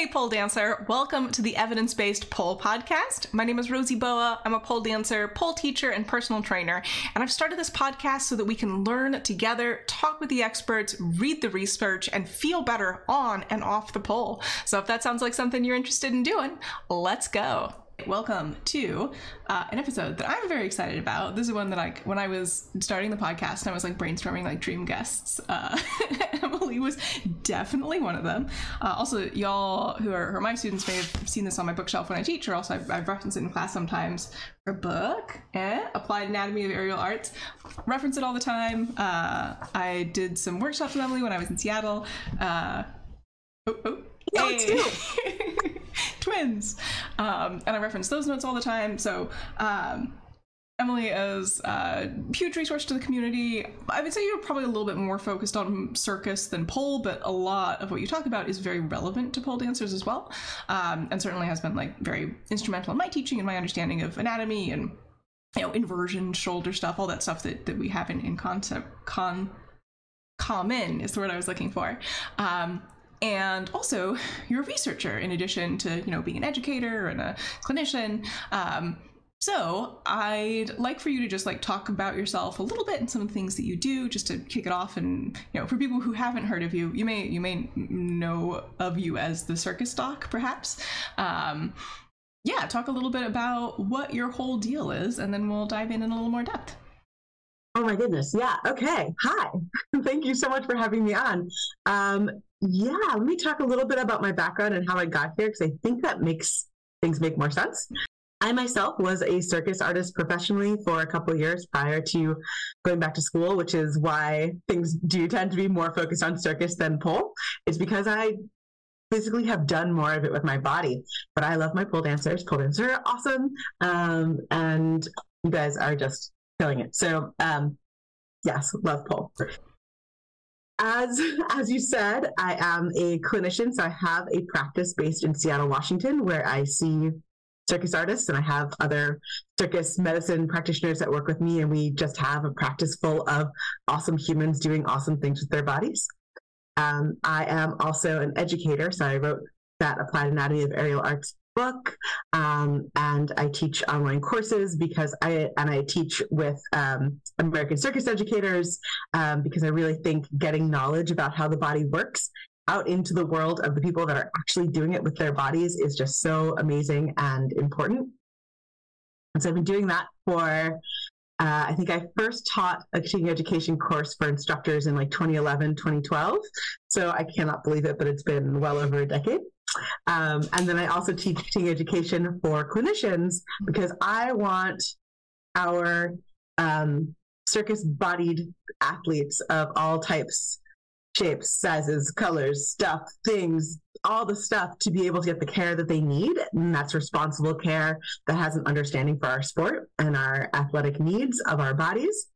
Hey, pole dancer. Welcome to the Evidence Based Pole Podcast. My name is Rosy Boa. I'm a pole dancer, pole teacher, and personal trainer. And I've started this podcast so that we can learn together, talk with the experts, read the research, and feel better on and off the pole. So if that sounds like something you're interested in doing, let's go. Welcome to uh, an episode that I'm very excited about. This is one that I, when I was starting the podcast, I was like brainstorming like dream guests. Uh, Emily was definitely one of them. Uh, also, y'all who are, who are, my students may have seen this on my bookshelf when I teach, or also I've, I've referenced it in class sometimes. Her book, eh? Applied Anatomy of Aerial Arts. Reference it all the time. Uh, I did some workshops with Emily when I was in Seattle. Uh, oh, oh. Hey. twins. Um, and I reference those notes all the time. So, um, Emily is a huge resource to the community. I would say you're probably a little bit more focused on circus than pole, but a lot of what you talk about is very relevant to pole dancers as well, um, and certainly has been like very instrumental in my teaching and my understanding of anatomy and you know inversion, shoulder stuff, all that stuff that, that we have in, in concept con common is the word I was looking for. Um, and also you're a researcher in addition to you know being an educator and a clinician. Um, so i'd like for you to just like talk about yourself a little bit and some of the things that you do just to kick it off. And you know for people who haven't heard of you you may you may know of you as the circus doc perhaps. Um, yeah talk a little bit about what your whole deal is and then we'll dive in in a little more depth Oh my goodness. Yeah. Okay. Hi. Thank you so much for having me on. Um, yeah, let me talk a little bit about my background and how I got here because I think that makes things make more sense. I myself was a circus artist professionally for a couple years prior to going back to school, which is why things do tend to be more focused on circus than pole. It's because I physically have done more of it with my body. But I love my pole dancers. Pole dancers are awesome. Um, and you guys are just killing it. So um, yes, love pole. As as you said, I am a clinician, so I have a practice based in Seattle, Washington, where I see circus artists and I have other circus medicine practitioners that work with me, and we just have a practice full of awesome humans doing awesome things with their bodies. Um, I am also an educator, so I wrote that Applied Anatomy of Aerial Arts book um, and i teach online courses because i and i teach with um, american circus educators um, because i really think getting knowledge about how the body works out into the world of the people that are actually doing it with their bodies is just so amazing and important and so i've been doing that for uh, I think I first taught a continuing education course for instructors in like 2011, 2012. So I cannot believe it, but it's been well over a decade. Um, and then I also teach continuing education for clinicians because I want our um, circus bodied athletes of all types, shapes, sizes, colors, stuff, things, all the stuff to be able to get the care that they need. And that's responsible care that has an understanding for our sport and our athletic needs of our bodies.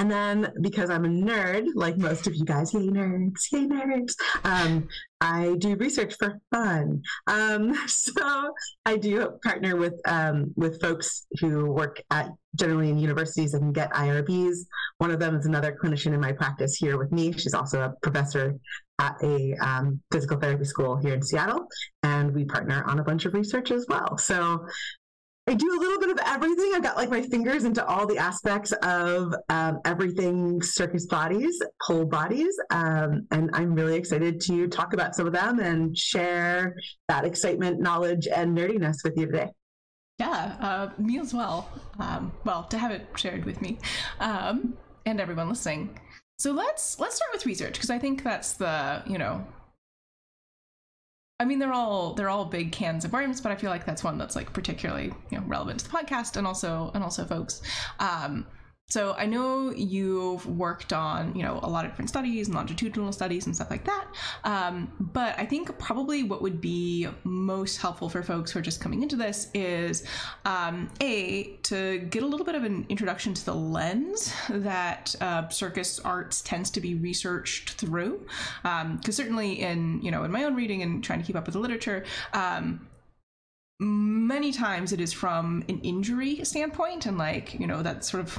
And then because I'm a nerd, like most of you guys, yay nerds, yay nerds, um, I do research for fun. Um, so I do partner with um, with folks who work at generally in universities and get IRBs. One of them is another clinician in my practice here with me. She's also a professor at a um, physical therapy school here in Seattle, and we partner on a bunch of research as well. So I do a little bit of everything. I've got like my fingers into all the aspects of um, everything circus bodies, pole bodies. Um, and I'm really excited to talk about some of them and share that excitement, knowledge, and nerdiness with you today. Yeah, uh, me as well. Um, well, to have it shared with me um, and everyone listening. So let's let's start with research because I think that's the you know I mean, they're all they're all big cans of worms, but I feel like that's one that's like particularly you know relevant to the podcast and also and also folks. Um, so I know you've worked on, you know, a lot of different studies and longitudinal studies and stuff like that. Um, but I think probably what would be most helpful for folks who are just coming into this is um, a to get a little bit of an introduction to the lens that uh, circus arts tends to be researched through. Because um, certainly in you know in my own reading and trying to keep up with the literature um, many times it is from an injury standpoint and like you know that sort of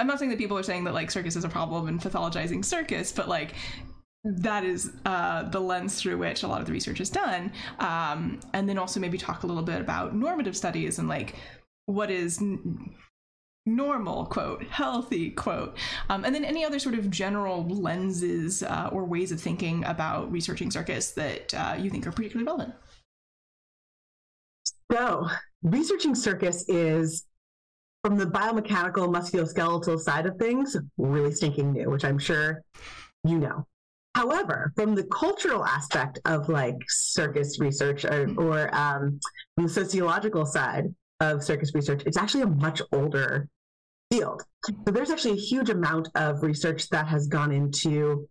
I'm not saying that people are saying that like circus is a problem and pathologizing circus, but like that is uh, the lens through which a lot of the research is done. Um, and then also maybe talk a little bit about normative studies and like what is n- normal quote healthy quote um, and then any other sort of general lenses uh, or ways of thinking about researching circus that uh, you think are particularly relevant so researching circus is from the biomechanical musculoskeletal side of things really stinking new which i'm sure you know however from the cultural aspect of like circus research or, mm-hmm. or um, from the sociological side of circus research, it's actually a much older field. So there's actually a huge amount of research that has gone into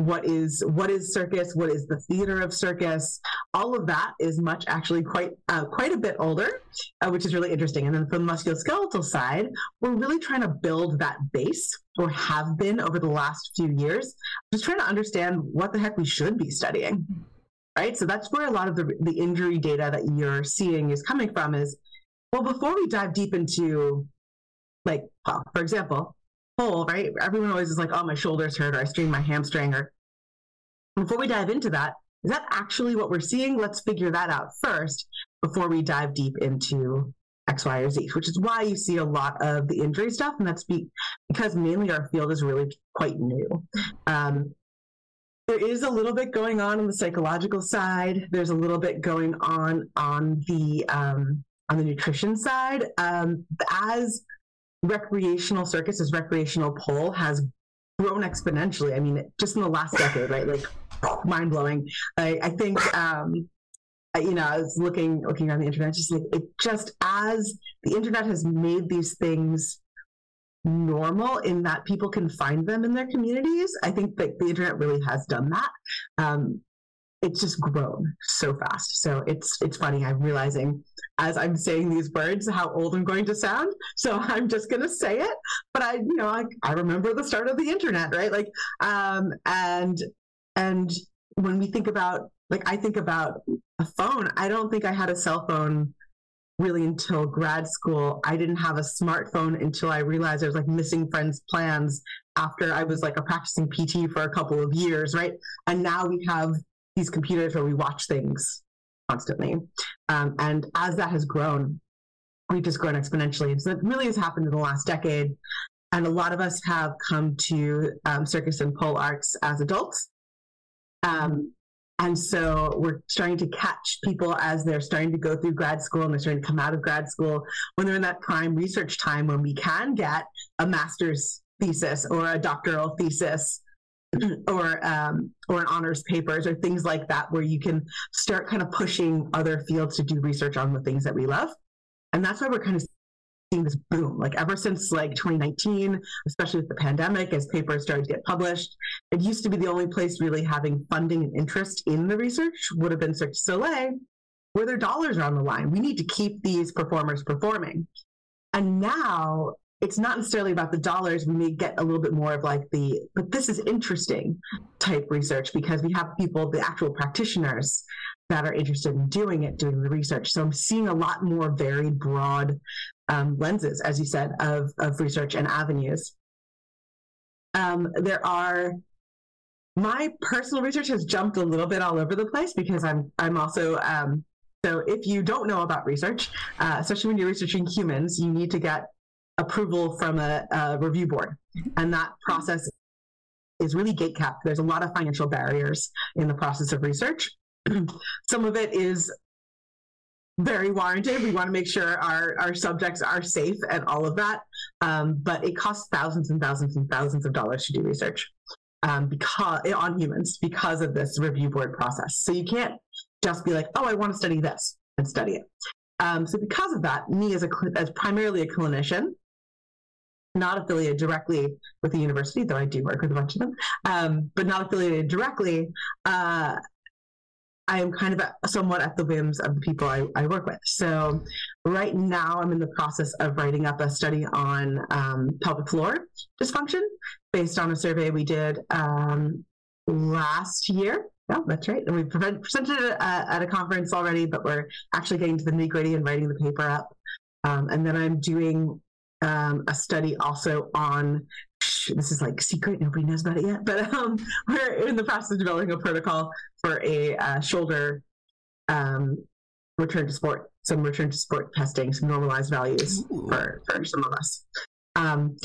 what is what is circus what is the theater of circus. All of that is much actually quite uh, quite a bit older uh, which is really interesting. And then from the musculoskeletal side we're really trying to build that base or have been over the last few years just trying to understand what the heck we should be studying. Right? So that's where a lot of the, the injury data that you're seeing is coming from is well before we dive deep into like, well, for example, pull, right? Everyone always is like, oh, my shoulders hurt or I strained my hamstring. Or before we dive into that, is that actually what we're seeing? Let's figure that out first before we dive deep into X, Y, or Z, which is why you see a lot of the injury stuff. And that's be- because mainly our field is really quite new. Um, there is a little bit going on on the psychological side. There's a little bit going on on the um, on the nutrition side. Um, as recreational circus as recreational pole has grown exponentially. I mean, just in the last decade, right? Like mind blowing. I, I, think, um, you know, I was looking looking on the internet, just like it just as the internet has made these things normal in that people can find them in their communities. I think that the internet really has done that. Um, it's just grown so fast. So it's it's funny. I'm realizing as I'm saying these words how old I'm going to sound. So I'm just going to say it. But I, you know, I, I remember the start of the internet, right? Like, um, and and when we think about like I think about a phone, I don't think I had a cell phone really until grad school. I didn't have a smartphone until I realized I was like missing friends' plans after I was like a practicing PT for a couple of years, right? And now we have these computers where we watch things constantly. Um, and as that has grown, we've just grown exponentially. So it really has happened in the last decade. And a lot of us have come to um, circus and pole arts as adults. Um, and so we're starting to catch people as they're starting to go through grad school and they're starting to come out of grad school when they're in that prime research time when we can get a master's thesis or a doctoral thesis or um, or an honors papers or things like that where you can start kind of pushing other fields to do research on the things that we love. And that's why we're kind of seeing this boom. Like ever since like 2019 especially with the pandemic as papers started to get published it used to be the only place really having funding and interest in the research would have been Cirque du Soleil where their dollars are on the line. We need to keep these performers performing. And now it's not necessarily about the dollars. We may get a little bit more of like the, but this is interesting type research because we have people, the actual practitioners that are interested in doing it, doing the research. So I'm seeing a lot more very broad um, lenses, as you said, of, of research and avenues. Um, there are my personal research has jumped a little bit all over the place because I'm I'm also um, so if you don't know about research, uh, especially when you're researching humans, you need to get approval from a, a review board. And that process is really gate capped. There's a lot of financial barriers in the process of research. Some of it is very warranted. We want to make sure our, our subjects are safe and all of that. Um, but it costs thousands and thousands and thousands of dollars to do research um, because on humans because of this review board process. So you can't just be like, oh, I want to study this and study it. Um, so because of that, me as a as primarily a clinician, not affiliated directly with the university, though I do work with a bunch of them, um, but not affiliated directly, uh, I am kind of somewhat at the whims of the people I, I, work with. So, right now, I'm in the process of writing up a study on um, pelvic floor dysfunction based on a survey we did um, last year. Yeah, that's right. And we've presented it at a conference already, but we're actually getting to the nitty gritty and writing the paper up. Um, and then I'm doing um, a study also on this is like secret, nobody knows about it yet, but um, we're in the process of developing a protocol for a uh, shoulder um, return to sport, some return to sport testing, some normalized values for, for some of us. Um,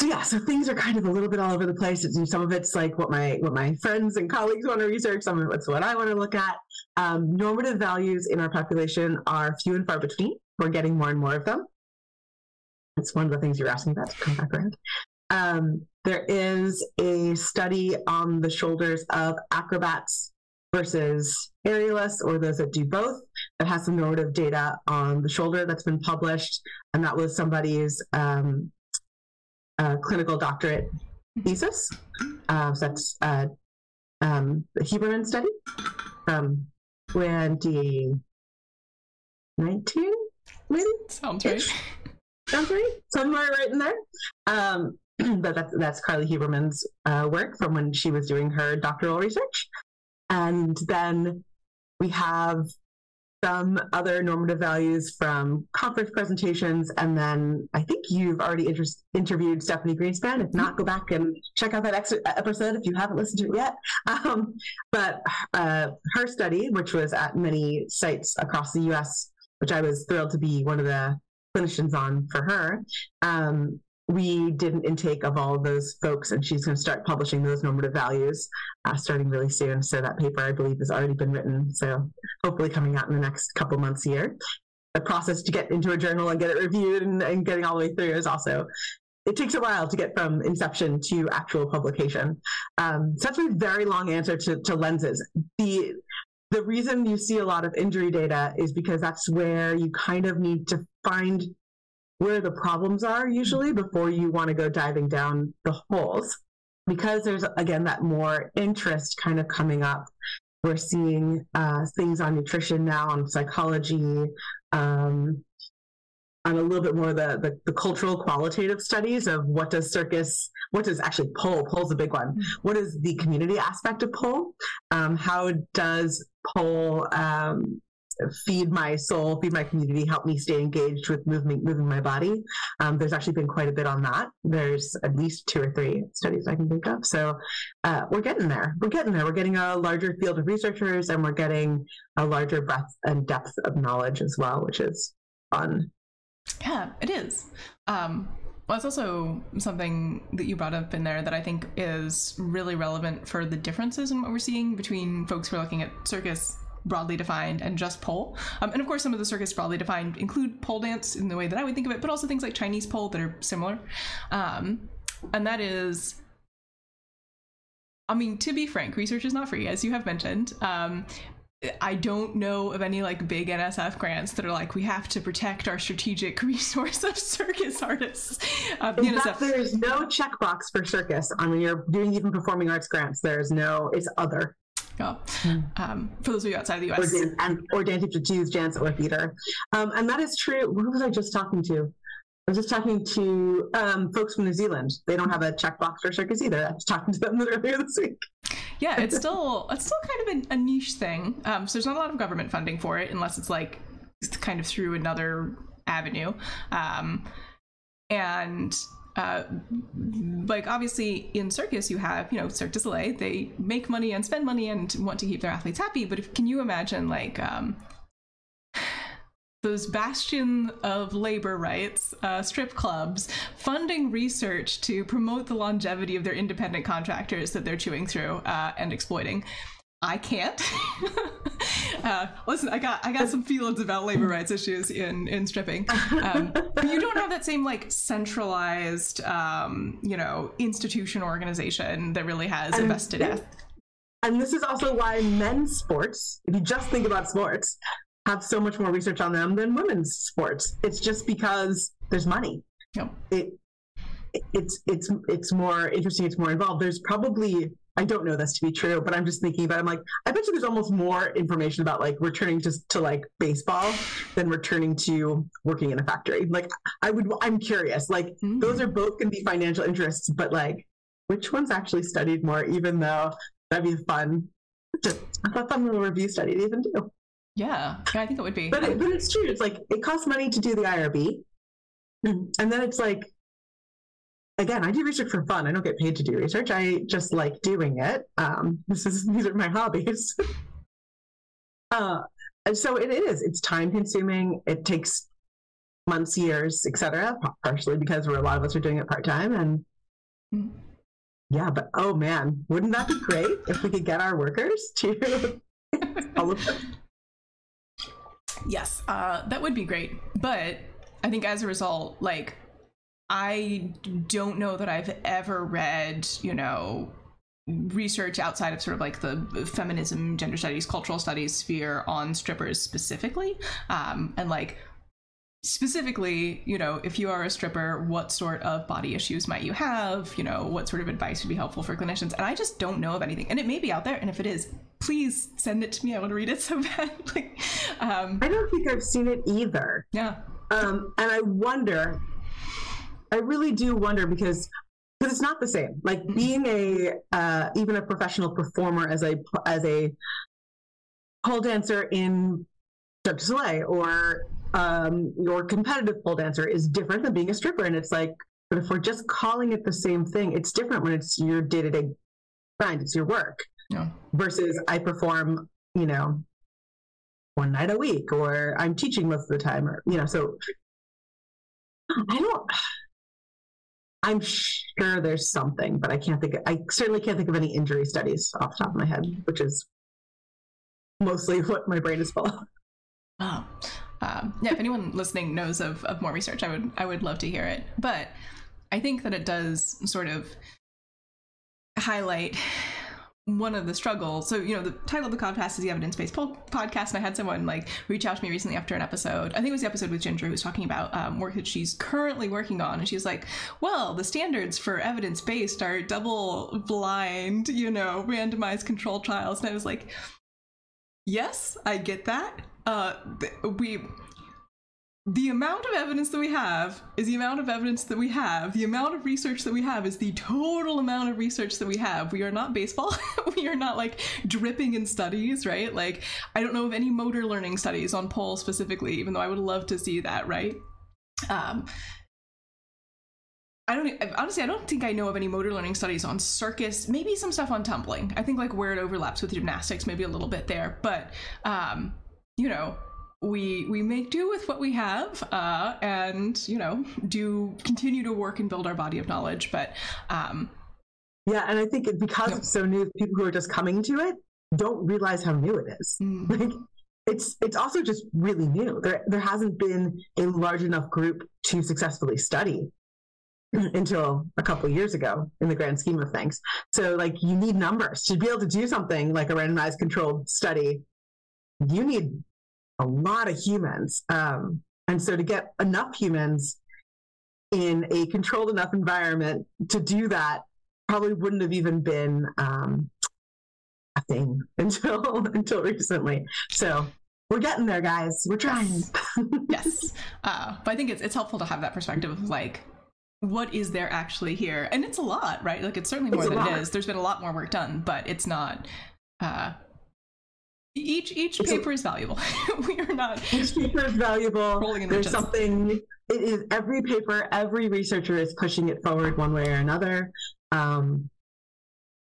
so yeah, so things are kind of a little bit all over the place. Some of it's like what my what my friends and colleagues want to research. Some of it's what I want to look at. Um, normative values in our population are few and far between. We're getting more and more of them. It's one of the things you're asking about to come back around. Um, there is a study on the shoulders of acrobats versus aerialists or those that do both that has some normative data on the shoulder that's been published. And that was somebody's um, uh, clinical doctorate thesis. Uh, so that's uh, um, the Huberman study from 2019, maybe? Sounds right. Sounds right. Somewhere right in there. Um, but that's, that's Carly Huberman's uh, work from when she was doing her doctoral research. And then we have some other normative values from conference presentations. And then I think you've already inter- interviewed Stephanie Greenspan. If not, go back and check out that ex- episode if you haven't listened to it yet. Um, but uh, her study, which was at many sites across the US, which I was thrilled to be one of the clinicians on for her, um, we did an intake of all of those folks, and she's going to start publishing those normative values uh, starting really soon. So that paper, I believe, has already been written. So hopefully coming out in the next couple months here. The process to get into a journal and get it reviewed and, and getting all the way through is also it takes a while to get from inception to actual publication. Um, so that's a very long answer to, to lenses. The the reason you see a lot of injury data is because that's where you kind of need to find where the problems are usually before you want to go diving down the holes. Because there's, again, that more interest kind of coming up. We're seeing uh, things on nutrition now, on psychology, um, on a little bit more the, the, the cultural qualitative studies of what does circus, what does actually pole, pole's a big one. Mm-hmm. What is the community aspect of pole? Um, how does pole um, feed my soul, feed my community, help me stay engaged with moving moving my body. Um, there's actually been quite a bit on that. There's at least two or three studies I can think of. So uh, we're getting there. We're getting there. We're getting a larger field of researchers, and we're getting a larger breadth and depth of knowledge as well, which is fun. Yeah, it is. Um, well, it's also something that you brought up in there that I think is really relevant for the differences in what we're seeing between folks who are looking at circus broadly defined and just pole. Um, and of course, some of the circus broadly defined include pole dance in the way that I would think of it, but also things like Chinese pole that are similar. Um, and that is, I mean, to be frank, research is not free, as you have mentioned. Um, I don't know of any like big NSF grants that are like we have to protect our strategic resource of circus artists. Um, In fact, there is no checkbox for circus on when you're doing even performing arts grants. There is no. It's other. Oh, um, for those of you outside the US. Or, dan- and, or dance to choose dance or theater. Um, and that is true. Who was I just talking to? I was just talking to um, folks from New Zealand. They don't have a checkbox for circus either. I was talking to them earlier this week. Yeah, it's still it's still kind of a, a niche thing. Um, so there's not a lot of government funding for it unless it's like kind of through another avenue. Um, and uh, like obviously in circus you have you know Cirque du Soleil they make money and spend money and want to keep their athletes happy but if, can you imagine like um, those bastion of labor rights uh, strip clubs funding research to promote the longevity of their independent contractors that they're chewing through uh, and exploiting I can't. uh, listen, I got I got some feelings about labor rights issues in in stripping, um, but you don't have that same like centralized, um, you know, institution organization that really has and, a vested. Yeah. And this is also why men's sports, if you just think about sports, have so much more research on them than women's sports. It's just because there's money. Yep. It it's it's it's more interesting. It's more involved. There's probably I don't know this to be true, but I'm just thinking about. It. I'm like, I bet you there's almost more information about like returning to to like baseball than returning to working in a factory. Like, I would. I'm curious. Like, mm. those are both going to be financial interests, but like, which one's actually studied more? Even though that'd be fun. Just a fun little review study to even do. Yeah, yeah, I think it would be. But it, but it's true. It's like it costs money to do the IRB, and then it's like again, I do research for fun. I don't get paid to do research. I just like doing it. Um, this is these are my hobbies. uh, so it is. It's time consuming. It takes months, years, etc. Partially because we're a lot of us are doing it part time, and mm. yeah. But oh man, wouldn't that be great if we could get our workers to all of them? Yes, uh, that would be great. But I think as a result, like I don't know that I've ever read, you know, research outside of sort of like the feminism, gender studies, cultural studies sphere on strippers specifically. Um, and like specifically, you know, if you are a stripper, what sort of body issues might you have? You know, what sort of advice would be helpful for clinicians? And I just don't know of anything. And it may be out there. And if it is, please send it to me. I want to read it so bad. Um, I don't think I've seen it either. Yeah. Um, and I wonder I really do wonder because because it's not the same. Like mm-hmm. being a uh, even a professional performer as a as a pole dancer in Cirque du Soleil or um, your competitive pole dancer is different than being a stripper. And it's like, but if we're just calling it the same thing, it's different when it's your day to day grind. It's your work. Yeah. Versus I perform, you know, one night a week, or I'm teaching most of the time, or you know. So I don't. I'm sure there's something, but I can't think. Of, I certainly can't think of any injury studies off the top of my head, which is mostly what my brain is full of. Oh, um, yeah. If anyone listening knows of, of more research, I would I would love to hear it. But I think that it does sort of highlight one of the struggles. So, you know, the title of the podcast is the Evidence Based Podcast, and I had someone like reach out to me recently after an episode. I think it was the episode with Ginger who was talking about um, work that she's currently working on, and she's like, "Well, the standards for evidence based are double blind, you know, randomized control trials." And I was like, "Yes, I get that. Uh, we." The amount of evidence that we have is the amount of evidence that we have. The amount of research that we have is the total amount of research that we have. We are not baseball. we are not like dripping in studies, right? Like, I don't know of any motor learning studies on pole specifically, even though I would love to see that, right? Um, I don't honestly. I don't think I know of any motor learning studies on circus. Maybe some stuff on tumbling. I think like where it overlaps with gymnastics, maybe a little bit there. But um, you know, we we make do with what we have uh, and you know do continue to work and build our body of knowledge but um, yeah and i think because it's so new people who are just coming to it don't realize how new it is. Mm. like it's it's also just really new. There there hasn't been a large enough group to successfully study until a couple years ago in the grand scheme of things. So like you need numbers. To be able to do something like a randomized controlled study you need a lot of humans. Um, and so to get enough humans in a controlled enough environment to do that probably wouldn't have even been um, a thing until until recently. So we're getting there, guys. We're trying. Yes. Uh, but I think it's it's helpful to have that perspective of like what is there actually here, and it's a lot, right? Like it's certainly more it's than it is. There's been a lot more work done, but it's not. Uh, each each it's paper a, is valuable. we are not each paper is valuable. There's something. It is every paper. Every researcher is pushing it forward one way or another. Um,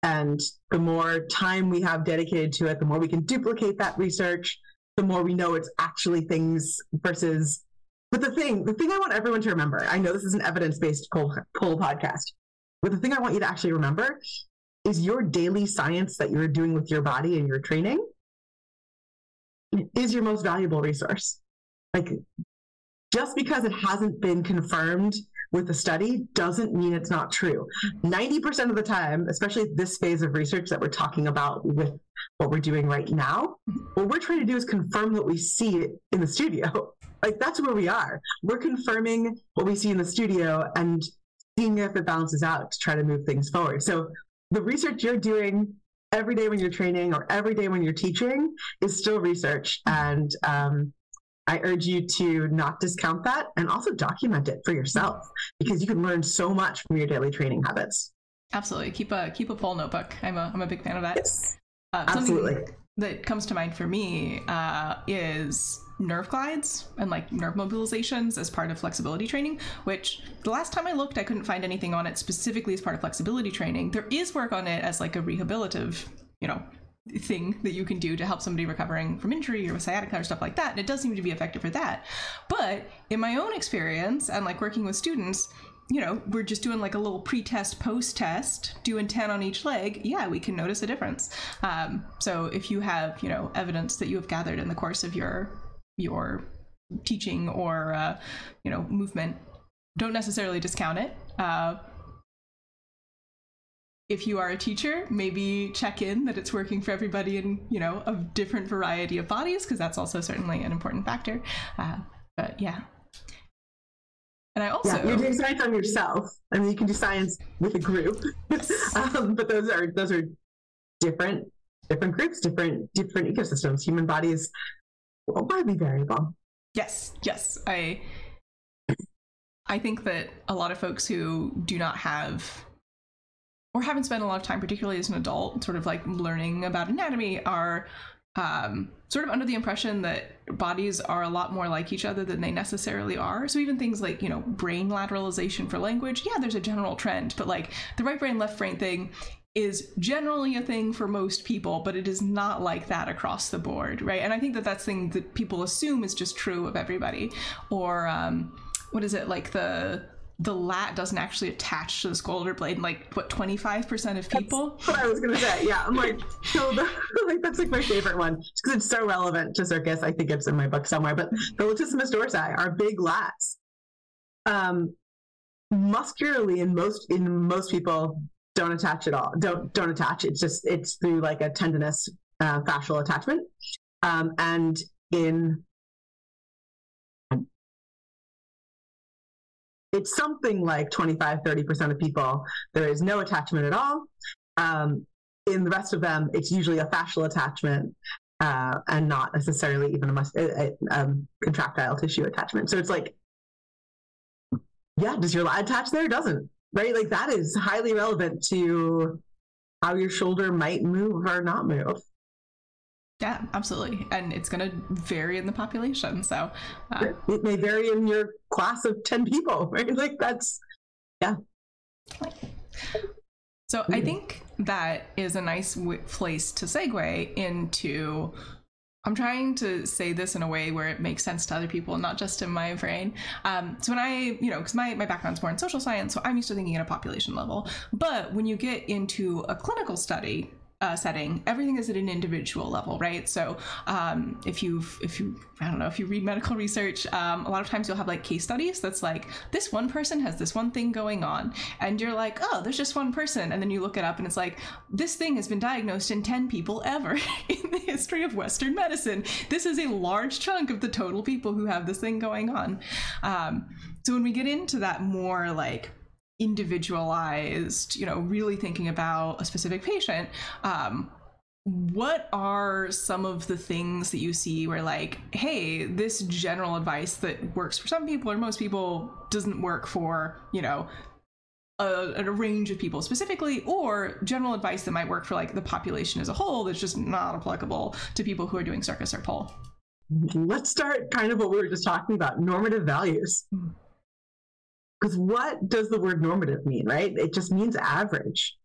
and the more time we have dedicated to it, the more we can duplicate that research. The more we know it's actually things versus. But the thing, the thing I want everyone to remember, I know this is an evidence-based pole, pole podcast, but the thing I want you to actually remember is your daily science that you're doing with your body and your training is your most valuable resource. Like just because it hasn't been confirmed with a study doesn't mean it's not true. 90% of the time, especially this phase of research that we're talking about with what we're doing right now, mm-hmm. what we're trying to do is confirm what we see in the studio. Like that's where we are. We're confirming what we see in the studio and seeing if it balances out to try to move things forward. So the research you're doing every day when you're training or every day when you're teaching is still research. And um, I urge you to not discount that and also document it for yourself because you can learn so much from your daily training habits. Absolutely. Keep a keep a pole notebook. I'm a I'm a big fan of that. Yes. Uh, Absolutely. That comes to mind for me uh, is nerve glides and like nerve mobilizations as part of flexibility training, which the last time I looked, I couldn't find anything on it specifically as part of flexibility training. There is work on it as like a rehabilitative, you know, thing that you can do to help somebody recovering from injury or sciatica or stuff like that. And it does seem to be effective for that. But in my own experience and like working with students, you know, we're just doing like a little pre-test, post-test, doing 10 on each leg, yeah, we can notice a difference. Um, so if you have, you know, evidence that you have gathered in the course of your your teaching or uh, you know movement, don't necessarily discount it. Uh, if you are a teacher, maybe check in that it's working for everybody in you know a different variety of bodies because that's also certainly an important factor. Uh, but yeah, and I also yeah, you're doing science on yourself. I mean, you can do science with a group, um, but those are those are different different groups, different different ecosystems. Human bodies widely variable. Yes, yes, I I think that a lot of folks who do not have or haven't spent a lot of time, particularly as an adult, sort of like learning about anatomy, are um, sort of under the impression that bodies are a lot more like each other than they necessarily are. So even things like, you know, brain lateralization for language, yeah, there's a general trend, but like the right brain, left brain thing is generally a thing for most people, but it is not like that across the board, right? And I think that that's thing that people assume is just true of everybody. Or um, what is it like the the lat doesn't actually attach to the shoulder blade and like what 25% of people? that's what i was gonna say yeah. I'm like so the, like that's like my favorite one. Because it's so relevant to circus. I think it's in my book somewhere but the latissimus dorsi are big lats. Um muscularly in most in most people don't attach at all. Don't don't attach. It's just it's through like a tendinous uh, fascial attachment. Um and in it's something like 25, 30% of people, there is no attachment at all. Um, in the rest of them, it's usually a fascial attachment uh, and not necessarily even a, mus- a, a um, contractile tissue attachment. So it's like, yeah, does your lat attach there? Doesn't, right? Like that is highly relevant to how your shoulder might move or not move. Yeah, absolutely. And it's going to vary in the population. So uh, it may vary in your class of 10 people, right? Like that's, yeah. So I think that is a nice w- place to segue into. I'm trying to say this in a way where it makes sense to other people, not just in my brain. Um, so when I, you know, because my, my background's more in social science, so I'm used to thinking at a population level. But when you get into a clinical study, uh, setting, everything is at an individual level, right? So um, if you've, if you, I don't know, if you read medical research, um, a lot of times you'll have like case studies that's like, this one person has this one thing going on. And you're like, oh, there's just one person. And then you look it up and it's like, this thing has been diagnosed in 10 people ever in the history of Western medicine. This is a large chunk of the total people who have this thing going on. Um, so when we get into that more like individualized, you know, really thinking about a specific patient, um, what are some of the things that you see where like hey this general advice that works for some people or most people doesn't work for you know a, a, range of people specifically or general advice that might work for like the population as a whole that's just not applicable to people who are doing circus or pole let's start kind of what we were just talking about normative values. Mm because what does the word normative mean, right? It just means average.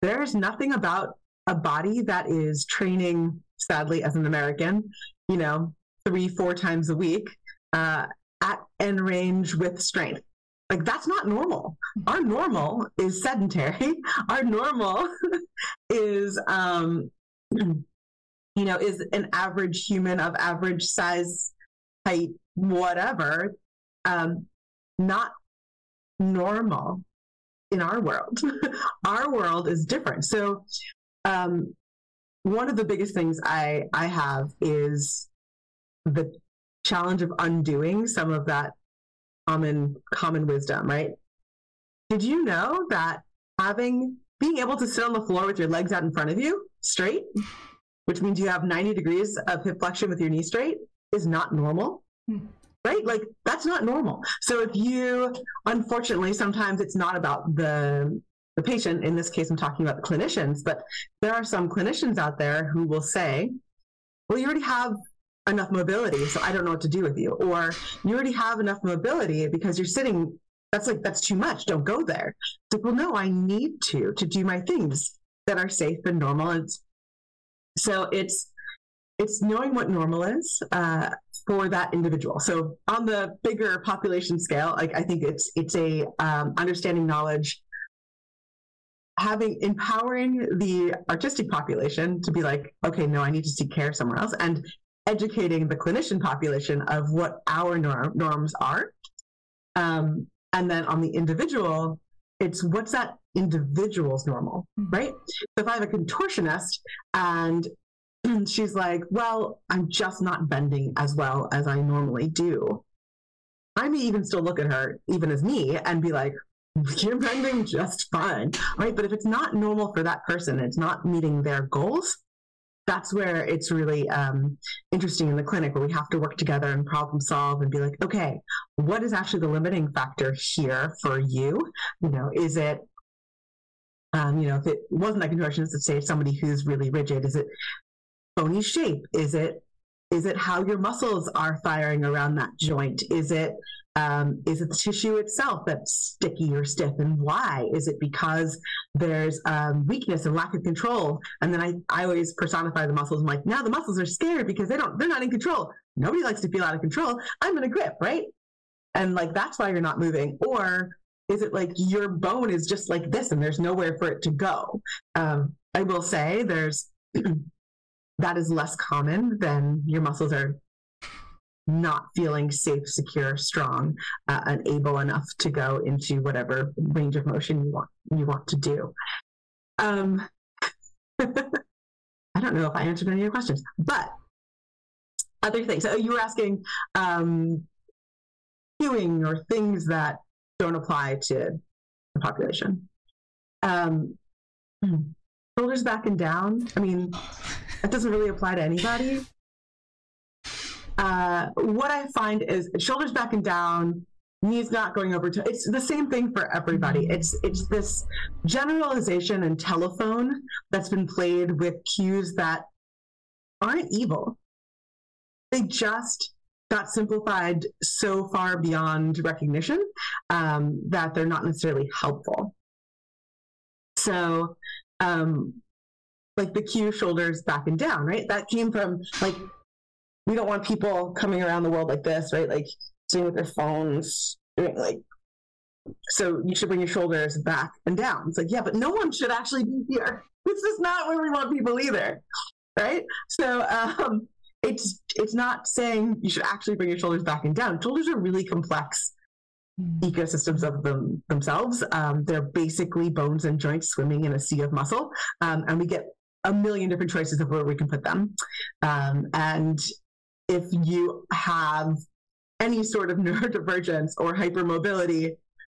There's nothing about a body that is training, sadly, as an American, you know, three, four times a week uh, at end range with strength. Like, that's not normal. Our normal is sedentary. Our normal is, um, you know, is an average human of average size, height, whatever. Um, not normal in our world. our world is different. So, um, one of the biggest things I I have is the challenge of undoing some of that common common wisdom. Right? Did you know that having being able to sit on the floor with your legs out in front of you straight, which means you have 90 degrees of hip flexion with your knee straight, is not normal. Hmm right? Like that's not normal. So if you, unfortunately, sometimes it's not about the the patient. In this case, I'm talking about the clinicians, but there are some clinicians out there who will say, well, you already have enough mobility, so I don't know what to do with you. Or you already have enough mobility because you're sitting, that's like, that's too much. Don't go there. It's like, well, no, I need to, to do my things that are safe and normal. And so it's, it's knowing what normal is uh, for that individual. So on the bigger population scale, like I think it's it's a um, understanding knowledge, having empowering the artistic population to be like, okay, no, I need to seek care somewhere else, and educating the clinician population of what our norm, norms are. Um, and then on the individual, it's what's that individual's normal, mm-hmm. right? So if I have a contortionist and she's like, Well, I'm just not bending as well as I normally do. I may even still look at her, even as me, and be like, You're bending just fine. Right. But if it's not normal for that person, it's not meeting their goals, that's where it's really um, interesting in the clinic where we have to work together and problem solve and be like okay what is actually the limiting factor here for you you know is it um, you know if it wasn't a contortionist let's say somebody who's really rigid is it bony shape? Is it is it how your muscles are firing around that joint? Is it um, is it the tissue itself that's sticky or stiff, and why? Is it because there's um, weakness and lack of control? And then I, I always personify the muscles. I'm like, now the muscles are scared because they don't they're not in control. Nobody likes to feel out of control. I'm in a grip, right? And like that's why you're not moving. Or is it like your bone is just like this and there's nowhere for it to go? Um, I will say there's that is less common than your muscles are not feeling safe, secure, strong, uh, and able enough to go into whatever range of motion you want you want to do. Um, I don't know if I answered any of your questions, but other things. So you were asking um, cueing or things that don't apply to the population. Um, shoulders back and down. I mean, that doesn't really apply to anybody. Uh, what I find is shoulders back and down, knees not going over to. It's the same thing for everybody. Mm-hmm. It's it's this generalization and telephone that's been played with cues that aren't evil. They just got simplified so far beyond recognition um, that they're not necessarily helpful. So um, like the cue shoulders back and down, right? That came from like we don't want people coming around the world like this, right? Like sitting with their phones, doing like so you should bring your shoulders back and down. It's like, yeah, but no one should actually be here. This is not where we want people either. Right? So um it's it's not saying you should actually bring your shoulders back and down. Shoulders are really complex hmm. ecosystems of them themselves. Um, they're basically bones and joints swimming in a sea of muscle, um, and we get a million different choices of where we can put them. Um, and if you have any sort of neurodivergence or hypermobility,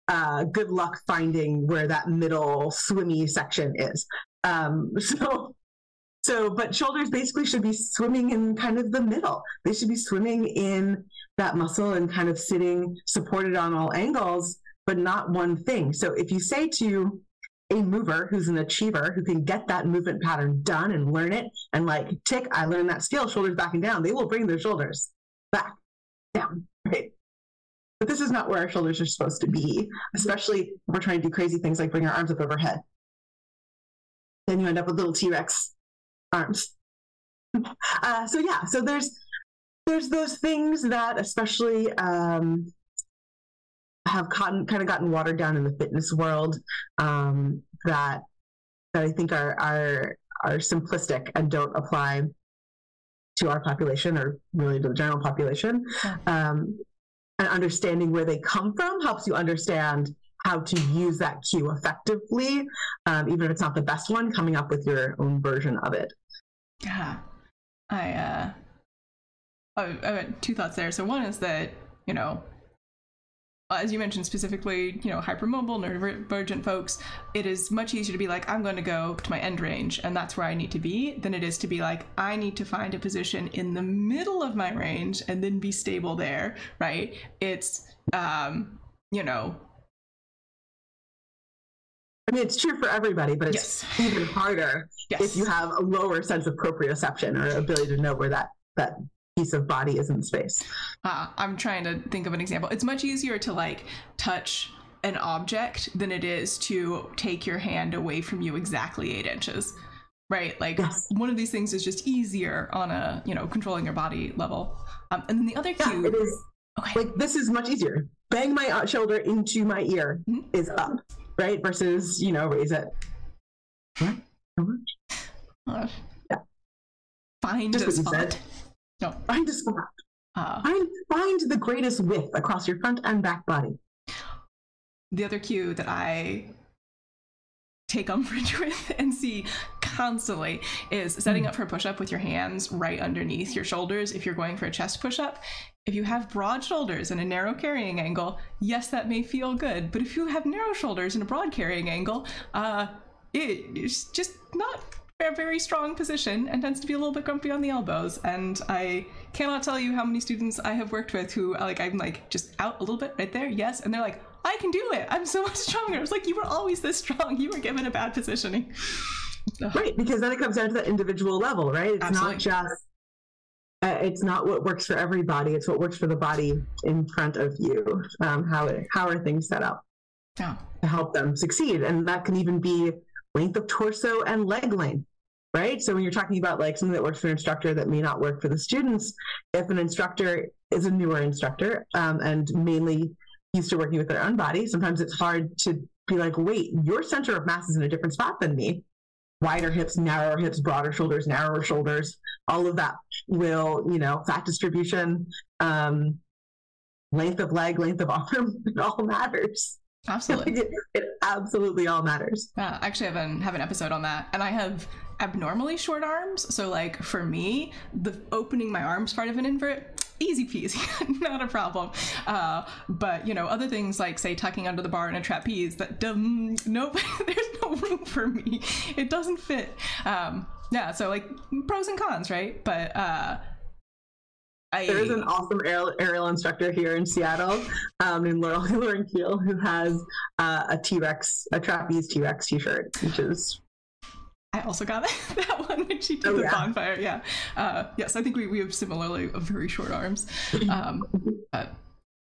uh, good luck finding where that middle swimmy section is. Um, so, so, but shoulders basically should be swimming in kind of the middle. They should be swimming in that muscle and kind of sitting supported on all angles, but not one thing. So, if you say to a mover who's an achiever who can get that movement pattern done and learn it. And like tick i learned that skill shoulders back and down. They will bring their shoulders back down. Right. But this is not where our shoulders are supposed to be especially if we're trying to do crazy things like bring our arms up overhead. Then you end up with little t-rex arms. Uh, so yeah so there's there's those things that especially um, have gotten, kind of gotten watered down in the fitness world um, that that I think are are are simplistic and don't apply to our population or really to the general population. Yeah. Um, and understanding where they come from helps you understand how to use that cue effectively, um, even if it's not the best one. Coming up with your own version of it. Yeah, I. Uh, I, I two thoughts there. So one is that you know as you mentioned specifically, you know, hypermobile, neurodivergent folks, it is much easier to be like, I'm going to go to my end range and that's where I need to be, than it is to be like, I need to find a position in the middle of my range and then be stable there, right? It's, um, you know, I mean, it's true for everybody, but it's Yes. even harder Yes. if you have a lower sense of proprioception or ability to know where that that piece of body is in space. Uh, I'm trying to think of an example. It's much easier to like touch an object than it is to take your hand away from you exactly eight inches. Right? Like Yes. one of these things is just easier on a, you know, controlling your body level. Um, and then the other Yeah, it is. okay. Like this is much easier. Bang my uh, shoulder into my ear Mhm. is up, right? Versus you know raise it. What? How much? uh, Yeah. Find Just a spot. No. Find a spot. Uh, Find find the greatest width across your front and back body. the other cue that I take umbrage with and see constantly is setting up for a push up with your hands right underneath your shoulders if you're going for a chest push up. If you have broad shoulders and a narrow carrying angle, yes, that may feel good. But if you have narrow shoulders and a broad carrying angle, uh, it is just not a very strong position and tends to be a little bit grumpy on the elbows. And I cannot tell you how many students I have worked with who like I'm like just out a little bit right there, yes, and they're like, I can do it. I'm so much stronger. I was like, you were always this strong. You were given a bad positioning. Right, because then it comes down to the individual level, right? It's Absolutely. not just. Uh, it's not what works for everybody. It's what works for the body in front of you. Um, how it, how are things set up Yeah. to help them succeed, and that can even be length of torso and leg length, right? So when you're talking about like something that works for an instructor that may not work for the students, if an instructor is a newer instructor um, and mainly used to working with their own body, sometimes it's hard to be like, wait, your center of mass is in a different spot than me wider hips, narrower hips, broader shoulders, narrower shoulders, all of that will, you know, fat distribution, um, length of leg, length of arm, it all matters. Absolutely. it, it absolutely all matters. Yeah, I actually have an have an episode on that, and I have abnormally short arms. So like for me, the opening my arms part of an invert, easy peasy, not a problem. Uh, but you know, other things like say tucking under the bar in a trapeze, that um, nope, there's no room for me. It doesn't fit. Um, yeah, so like pros and cons, right? But uh, I There is an awesome aerial, aerial instructor here in Seattle um, named Laurel Lauren Keel who has uh, a T Rex, a trapeze T Rex t shirt, which is I also got that one when she did Oh, the yeah. bonfire. Yeah. Uh, yes, I think we, we have similarly very short arms. Um, but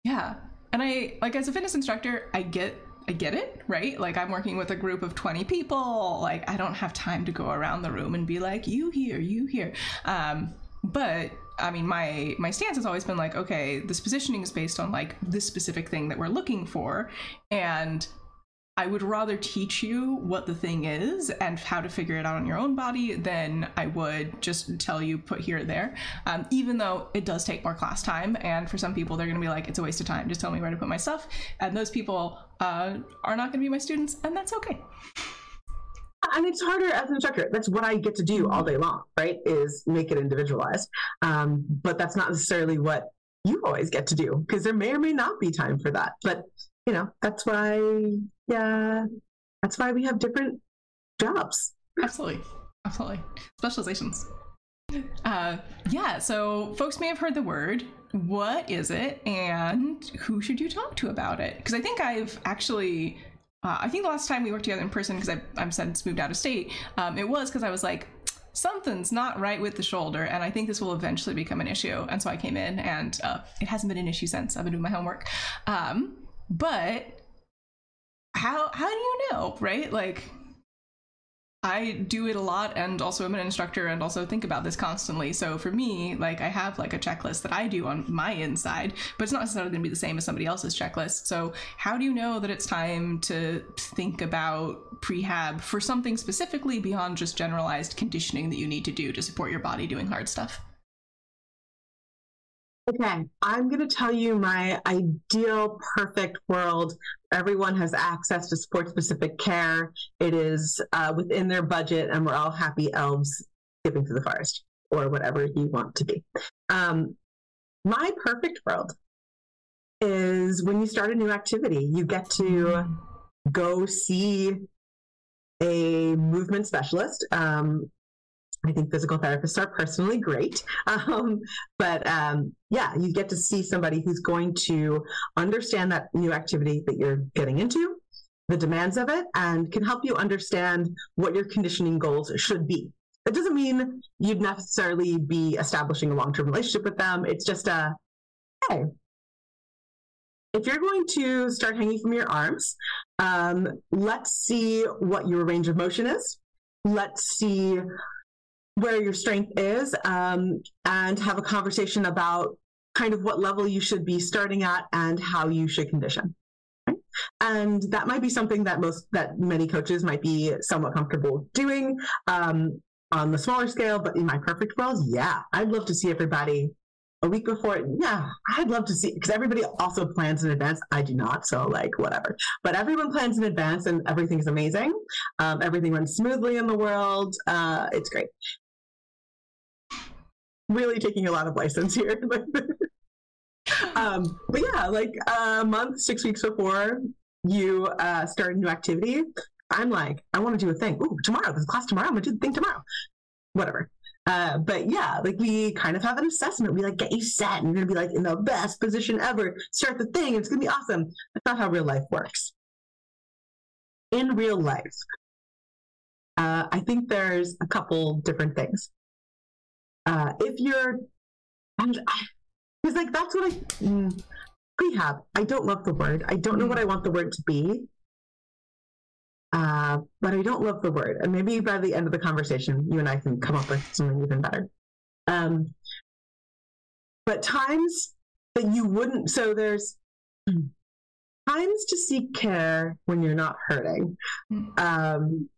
yeah. And I, like, as a fitness instructor, I get. I get it, right? Like I'm working with a group of 20 people. Like I don't have time to go around the room and be like, "You here, you here." Um, but I mean, my my stance has always been like, okay, this positioning is based on like this specific thing that we're looking for, and I would rather teach you what the thing is and how to figure it out on your own body than I would just tell you put here or there. Um, even though it does take more class time, and for some people they're going to be like, it's a waste of time. Just tell me where to put my stuff. And those people uh, are not going to be my students, and that's okay. And it's harder as an instructor. That's what I get to do all day long, right? Is make it individualized. Um, but that's not necessarily what you always get to do because there may or may not be time for that. But you know, that's why, yeah, that's why we have different jobs. Absolutely. Absolutely. Specializations. Uh, yeah, so folks may have heard the word. What is it, and who should you talk to about it? Because I think I've actually, uh, I think the last time we worked together in person, because I'm since moved out of state, um, it was because I was like, something's not right with the shoulder, and I think this will eventually become an issue. And so I came in, and uh, it hasn't been an issue since. I've been doing my homework. Um, but how how do you know, right? Like I do it a lot and also I'm an instructor and also think about this constantly. So for me, like I have like a checklist that I do on my inside, but it's not necessarily going to be the same as somebody else's checklist. So how do you know that it's time to think about prehab for something specifically beyond just generalized conditioning that you need to do to support your body doing hard stuff? Okay, I'm going to tell you my ideal perfect world. Everyone has access to sport specific care. It is uh, within their budget, and we're all happy elves skipping through the forest or whatever you want to be. Um, my perfect world is when you start a new activity, you get to go see a movement specialist. Um, I think physical therapists are personally great. Um, but um, yeah, you get to see somebody who's going to understand that new activity that you're getting into, the demands of it and can help you understand what your conditioning goals should be. It doesn't mean you'd necessarily be establishing a long term relationship with them. It's just a, hey, if you're going to start hanging from your arms, um, let's see what your range of motion is. Let's see where your strength is um, and have a conversation about kind of what level you should be starting at and how you should condition. And that might be something that most that many coaches might be somewhat comfortable doing um, on the smaller scale but in my perfect world yeah i'd love to see everybody a week before yeah i'd love to see because everybody also plans in advance. I do not so like whatever. But everyone plans in advance and everything's amazing. Um, everything runs smoothly in the world. Uh, it's great really taking a lot of license here um, but yeah, like a month, six weeks before you uh, start a new activity, I'm like, I want to do a thing. Ooh, tomorrow, there's class tomorrow. I'm gonna do the thing tomorrow. Whatever. Uh, but yeah, like we kind of have an assessment. We like get you set, and you're gonna be like in the best position ever. Start the thing, it's gonna be awesome. That's not how real life works. In real life, uh, I think there's a couple different things. Uh, if you're, and I, because like that's what I mm, prehab. I don't love the word. I don't know what I want the word to be. Uh, but I don't love the word. And maybe by the end of the conversation, you and I can come up with something even better. Um, but times that you wouldn't. So there's times to seek care when you're not hurting, um,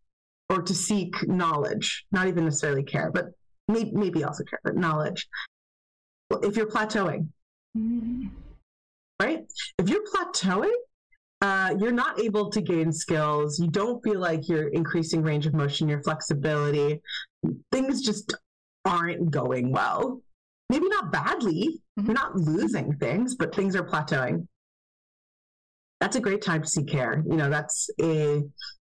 or to seek knowledge. Not even necessarily care, but maybe, maybe also care, but knowledge if you're plateauing, mm-hmm. right? If you're plateauing, uh, you're not able to gain skills. You don't feel like you're increasing range of motion, your flexibility. Things just aren't going well. Maybe not badly. Mm-hmm. You're not losing things, but things are plateauing. That's a great time to seek care. You know, that's a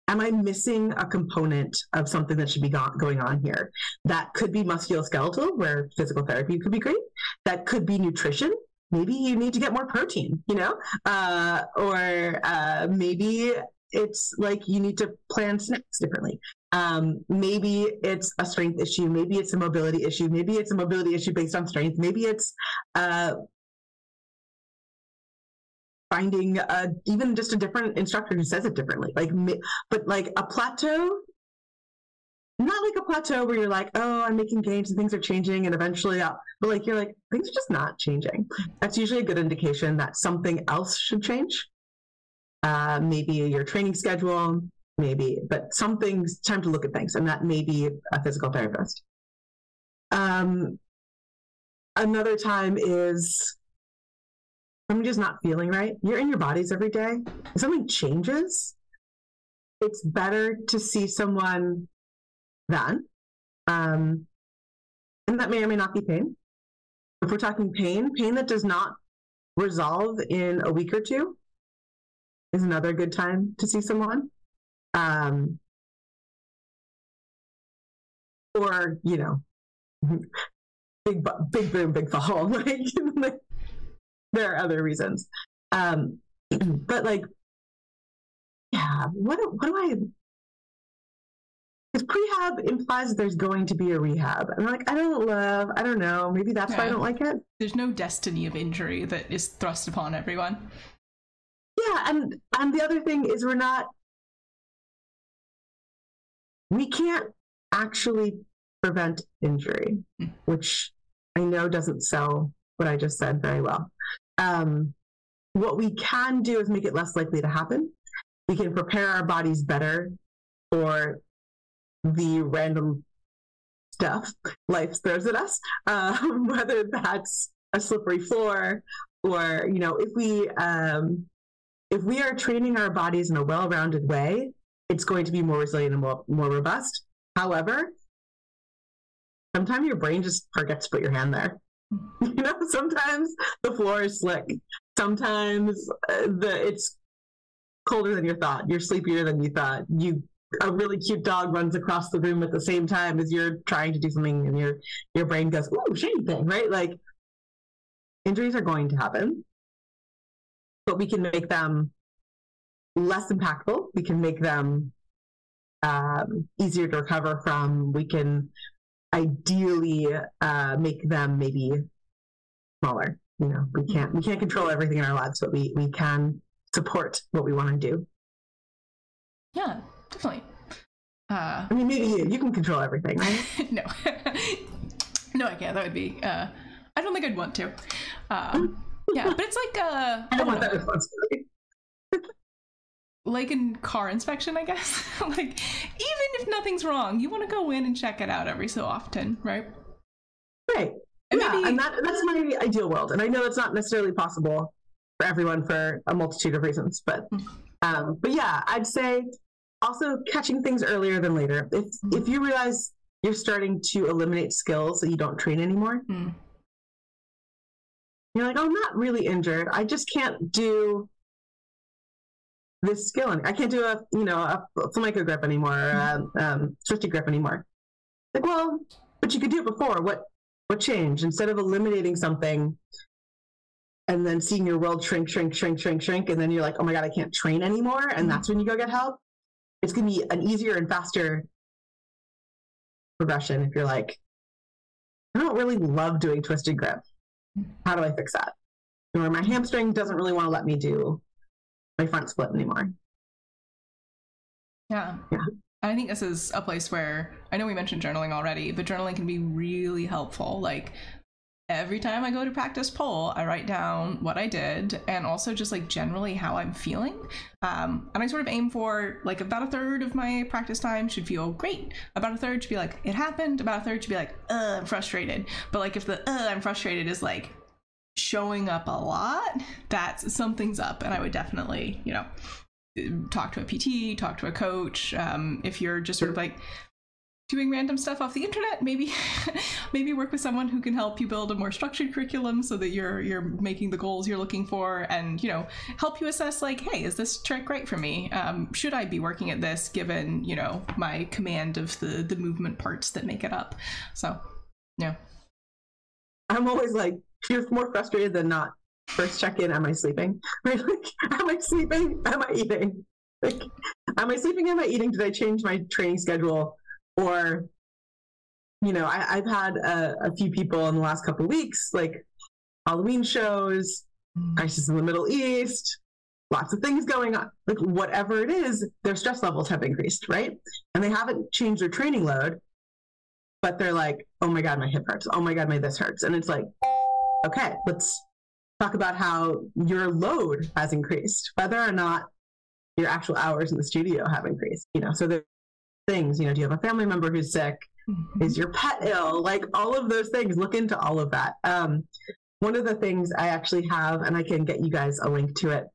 am I missing a component of something that should be go- going on here? That could be musculoskeletal, where physical therapy could be great. That could be nutrition. Maybe you need to get more protein, you know, uh, or uh, maybe it's like you need to plan snacks differently. Um, maybe it's a strength issue. Maybe it's a mobility issue. Maybe it's a mobility issue based on strength. Maybe it's uh, finding a, even just a different instructor who says it differently. Like, but like a plateau, not like a plateau where you're like, oh, I'm making gains and things are changing, and eventually, I'll, but like you're like things are just not changing. That's usually a good indication that something else should change. Uh, maybe your training schedule, maybe, but something's time to look at things, and that may be a physical therapist. Um, another time is something just not feeling right, you're in your bodies every day. If something changes, it's better to see someone then. Um, and that may or may not be pain. If we're talking pain, pain that does not resolve in a week or two is another good time to see someone. Um, or, you know, big, big boom, big fall. Like, there are other reasons. Um, but like, yeah, what what do I? Because prehab implies that there's going to be a rehab, and I'm like, I don't love, I don't know, maybe that's yeah. why I don't like it. There's no destiny of injury that is thrust upon everyone. Yeah, and and the other thing is we're not, we can't actually prevent injury, mm. which I know doesn't sell what I just said very well. Um, what we can do is make it less likely to happen. We can prepare our bodies better for the random stuff life throws at us, um, whether that's a slippery floor or, you know, if we, um, if we are training our bodies in a well-rounded way, it's going to be more resilient and more, more robust. However, sometimes your brain just forgets to put your hand there. You know, sometimes the floor is slick. Sometimes uh, the it's colder than you thought. You're sleepier than you thought. You a really cute dog runs across the room at the same time as you're trying to do something, and your your brain goes, "Ooh, shady thing!" Right? Like injuries are going to happen, but we can make them less impactful. We can make them um, easier to recover from. We can ideally uh, make them maybe smaller. You know, we can't we can't control everything in our lives, but we we can support what we want to do. Yeah, definitely. Uh, I mean, maybe you you can control everything, right? no, no, I can't. That would be. Uh, I don't think I'd want to. Um, yeah, but it's like uh, I don't want that responsibility. Like in car inspection, I guess. like even if nothing's wrong, you want to go in and check it out every so often, right? Right. And yeah, maybe- and that, that's my ideal world. And I know it's not necessarily possible for everyone for a multitude of reasons, but Mm. um, but yeah, I'd say also catching things earlier than later. If Mm. if you realize you're starting to eliminate skills that you don't train anymore, Hmm. you're like, oh, I'm not really injured. I just can't do this skill. any- I can't do a you know a flamenco grip anymore, or a um, twisted grip anymore. Like, well, but you could do it before. What what changed? Instead of eliminating something and then seeing your world shrink, shrink, shrink, shrink, shrink, and then you're like, oh my god, I can't train anymore, and Mhm. that's when you go get help. It's gonna be an easier and faster progression if you're like, I don't really love doing twisted grip. How do I fix that? Or my hamstring doesn't really want to let me do my front split anymore. Yeah. Yeah. I think this is a place where I know we mentioned journaling already, but journaling can be really helpful. Like every time I go to practice pole, I write down what I did and also just like generally how I'm feeling. Um, and I sort of aim for like about a third of my practice time should feel great. About a third should be like, it happened. About a third should be like, uh, I'm frustrated. But like if the uh, I'm frustrated is like showing up a lot, that's something's up. And I would definitely, you know, talk to a PT, talk to a coach. Um, if you're just sort of like doing random stuff off the internet, maybe maybe work with someone who can help you build a more structured curriculum so that you're you're making the goals you're looking for, and you know help you assess like, hey, is this trick right for me? Um, should I be working at this given you know my command of the the movement parts that make it up? So yeah, I'm always like, you're more frustrated than not. First check in, am I sleeping? Right? Like, am I sleeping? Am I eating? Like, am I sleeping? Am I eating? Did I change my training schedule? Or, you know, I, I've had a, a few people in the last couple of weeks, like Halloween shows, mm-hmm. crisis in the Middle East, lots of things going on. Like, whatever it is, their stress levels have increased, right? And they haven't changed their training load, but they're like, oh my God, my hip hurts. Oh my God, my this hurts. And it's like, okay, let's talk about how your load has increased, whether or not your actual hours in the studio have increased. You know, so there things, you know, do you have a family member who's sick? Is your pet ill? Like all of those things, look into all of that. Um, one of the things I actually have, and I can get you guys a link to it,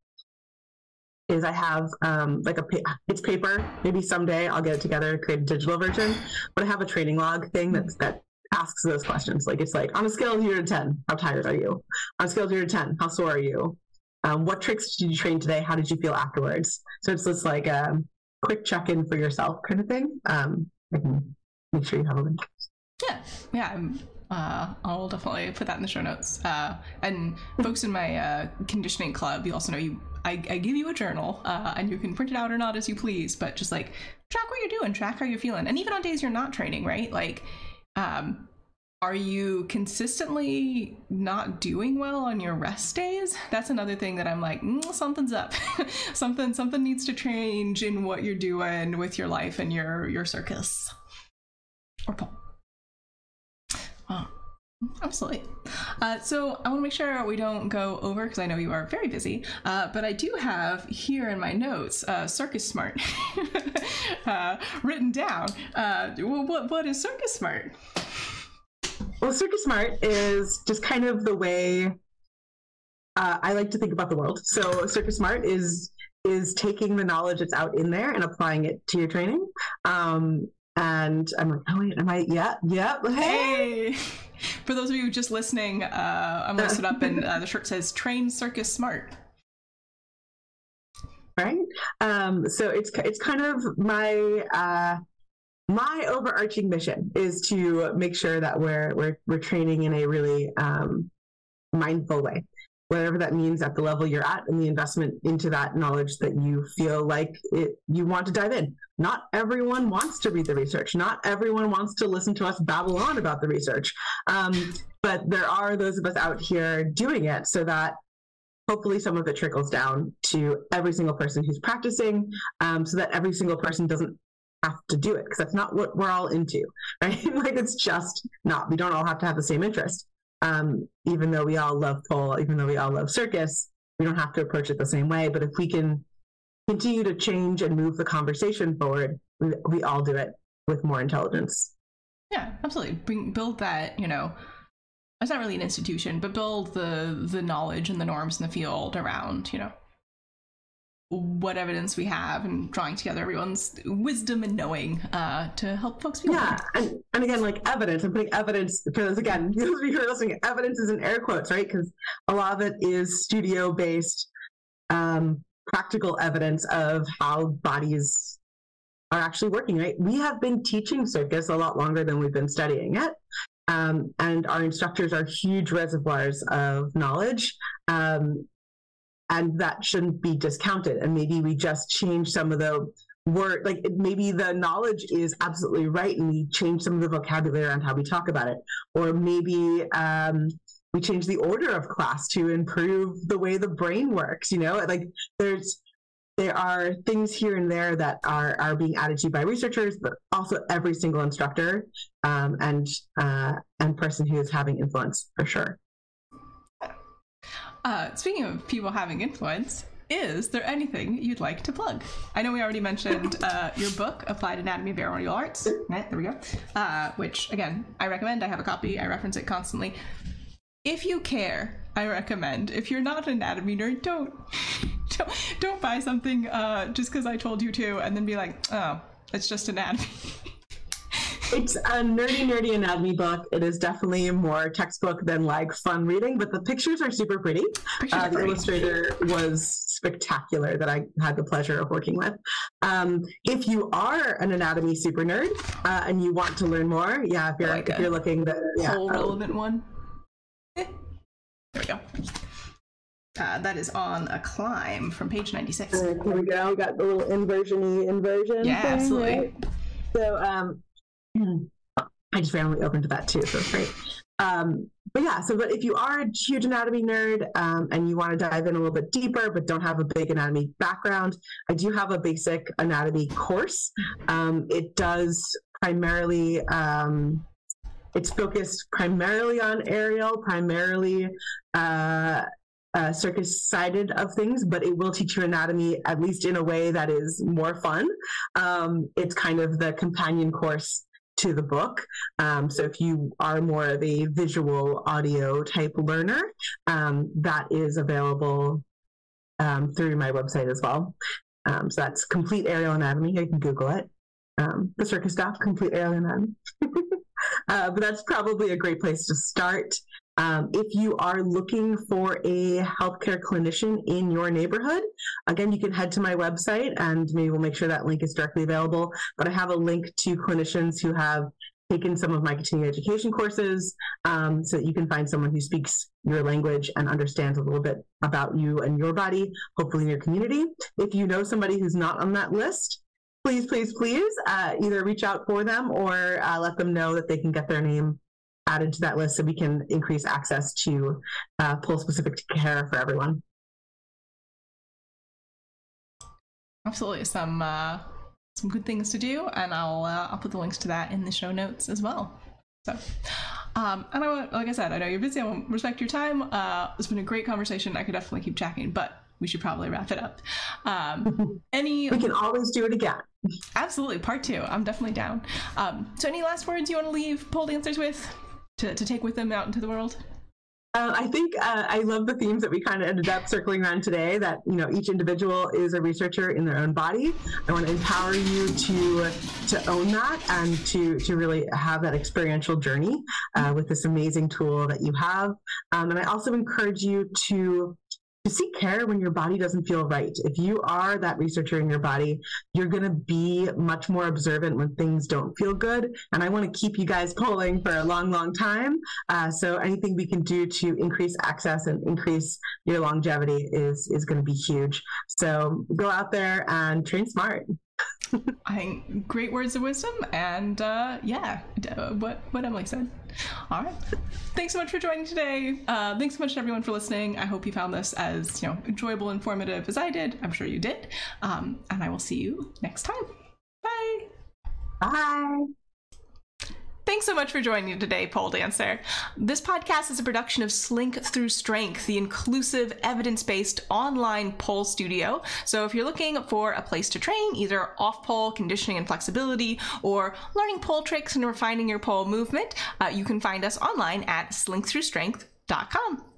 is I have um, like a pa- it's paper. Maybe someday I'll get it together, create a digital version. But I have a training log thing that's that asks those questions. Like it's like on a scale of zero to ten, how tired are you? On a scale of zero to ten, how sore are you? Um, what tricks did you train today? How did you feel afterwards? So it's just like a quick check in for yourself kind of thing. Um, I can make sure you have a link. Yeah, yeah. Uh, I'll definitely put that in the show notes. Uh, and folks in my uh, conditioning club, you also know you. I, I give you a journal, uh, and you can print it out or not as you please. But just like track what you're doing, track how you're feeling, and even on days you're not training, right? Like, um, are you consistently not doing well on your rest days? That's another thing that I'm like, mm, something's up. something something needs to change in what you're doing with your life and your your circus. Or pole. Absolutely. Uh, so I want to make sure we don't go over because I know you are very busy. Uh, but I do have here in my notes uh, Circus Smart uh, written down. Uh, what what is Circus Smart? Well, Circus Smart is just kind of the way uh, I like to think about the world. So Circus Smart is is taking the knowledge that's out in there and applying it to your training. Um, and I'm like, oh wait, am I? Yeah, yeah. Hey, Hey! For those of you just listening, uh, I'm listed up, and uh, the shirt says "Train Circus Smart." right. Um, so it's it's kind of my uh, my overarching mission is to make sure that we're we're we're training in a really um, mindful way. Whatever that means at the level you're at and the investment into that knowledge that you feel like it, you want to dive in. Not everyone wants to read the research. Not everyone wants to listen to us babble on about the research. Um, but there are those of us out here doing it so that hopefully some of it trickles down to every single person who's practicing um, so that every single person doesn't have to do it because that's not what we're all into right like it's just not we don't all have to have the same interest um, even though we all love pole even though we all love circus we don't have to approach it the same way. But if we can continue to change and move the conversation forward we, we all do it with more intelligence. Yeah absolutely. Bring, build that you know it's not really an institution, but build the the knowledge and the norms in the field around, you know, what evidence we have and drawing together everyone's wisdom and knowing uh, to help folks yeah and, and again like evidence i'm putting evidence because again those of you are listening evidence is in air quotes right because a lot of it is studio based um, practical evidence of how bodies are actually working right we have been teaching circus a lot longer than we've been studying it um, and our instructors are huge reservoirs of knowledge. Um, and that shouldn't be discounted. And maybe we just change some of the word, like maybe the knowledge is absolutely right, and we change some of the vocabulary around how we talk about it. Or maybe um, we change the order of class to improve the way the brain works. You know, like there's there are things here and there that are, are being added to by researchers, but also every single instructor um, and uh, and person who is having influence for sure. Uh, speaking of people having influence, is there anything you'd like to plug? I know we already mentioned uh, your book, Applied Anatomy of Aerial Arts. Right, there we go. Uh, which, again, I recommend. I have a copy. I reference it constantly. If you care, I recommend. If you're not an anatomy nerd, don't don't, don't buy something uh, just because I told you to, and then be like, oh, it's just anatomy. it's a nerdy, nerdy anatomy book. It is definitely more textbook than like fun reading, but the pictures are super pretty. Uh, the illustrator was spectacular that I had the pleasure of working with. Um, if you are an anatomy super nerd uh, and you want to learn more, yeah, if you're like if you're looking, the yeah, whole relevant one. Eh. There we go. Uh, that is on a climb from page 96. Uh, here we go. We got the little inversion inversion. Yeah, thing, absolutely. Right? So um, I just randomly opened to that too, so it's great. Um, but yeah, so but if you are a huge anatomy nerd um, and you want to dive in a little bit deeper, but don't have a big anatomy background, I do have a basic anatomy course. Um, it does primarily um, it's focused primarily on aerial, primarily uh, uh, circus sided of things, but it will teach you anatomy at least in a way that is more fun. Um, it's kind of the companion course to the book. Um, so if you are more of a visual audio type learner, um, that is available um, through my website as well. Um, so that's complete aerial anatomy. You can Google it. Um, the circus stuff, complete aerial anatomy. uh, but that's probably a great place to start. Um, if you are looking for a healthcare clinician in your neighborhood, again, you can head to my website and maybe we'll make sure that link is directly available. But I have a link to clinicians who have taken some of my continuing education courses um, so that you can find someone who speaks your language and understands a little bit about you and your body, hopefully in your community. If you know somebody who's not on that list, please, please, please uh, either reach out for them or uh, let them know that they can get their name added to that list so we can increase access to uh, pole specific care for everyone. Absolutely, some uh, some good things to do, and I'll uh, I'll put the links to that in the show notes as well. So, um, and I like I said, I know you're busy. I won't respect your time. Uh, it's been a great conversation. I could definitely keep chatting, but we should probably wrap it up. Um, any we can always do it again. Absolutely, part two. I'm definitely down. Um, so, any last words you want to leave pole dancers with? To, to take with them out into the world? Uh, I think uh, I love the themes that we kind of ended up circling around today. That you know, each individual is a researcher in their own body. I want to empower you to to own that and to to really have that experiential journey uh, with this amazing tool that you have. Um, and I also encourage you to to seek care when your body doesn't feel right. If you are that researcher in your body, you're going to be much more observant when things don't feel good. And I want to keep you guys poling for a long, long time. Uh, so anything we can do to increase access and increase your longevity is is going to be huge. So go out there and train smart. I great words of wisdom, and uh, yeah, uh, what what Emily said. All right, thanks so much for joining today. Uh, thanks so much to everyone for listening. I hope you found this as you know enjoyable, and informative as I did. I'm sure you did, um, and I will see you next time. Bye. Bye. Thanks so much for joining me today, Pole Dancer. This podcast is a production of Slink Through Strength, the inclusive, evidence based online pole studio. So if you're looking for a place to train, either off pole, conditioning and flexibility, or learning pole tricks and refining your pole movement, uh, you can find us online at slinkthroughstrength.com.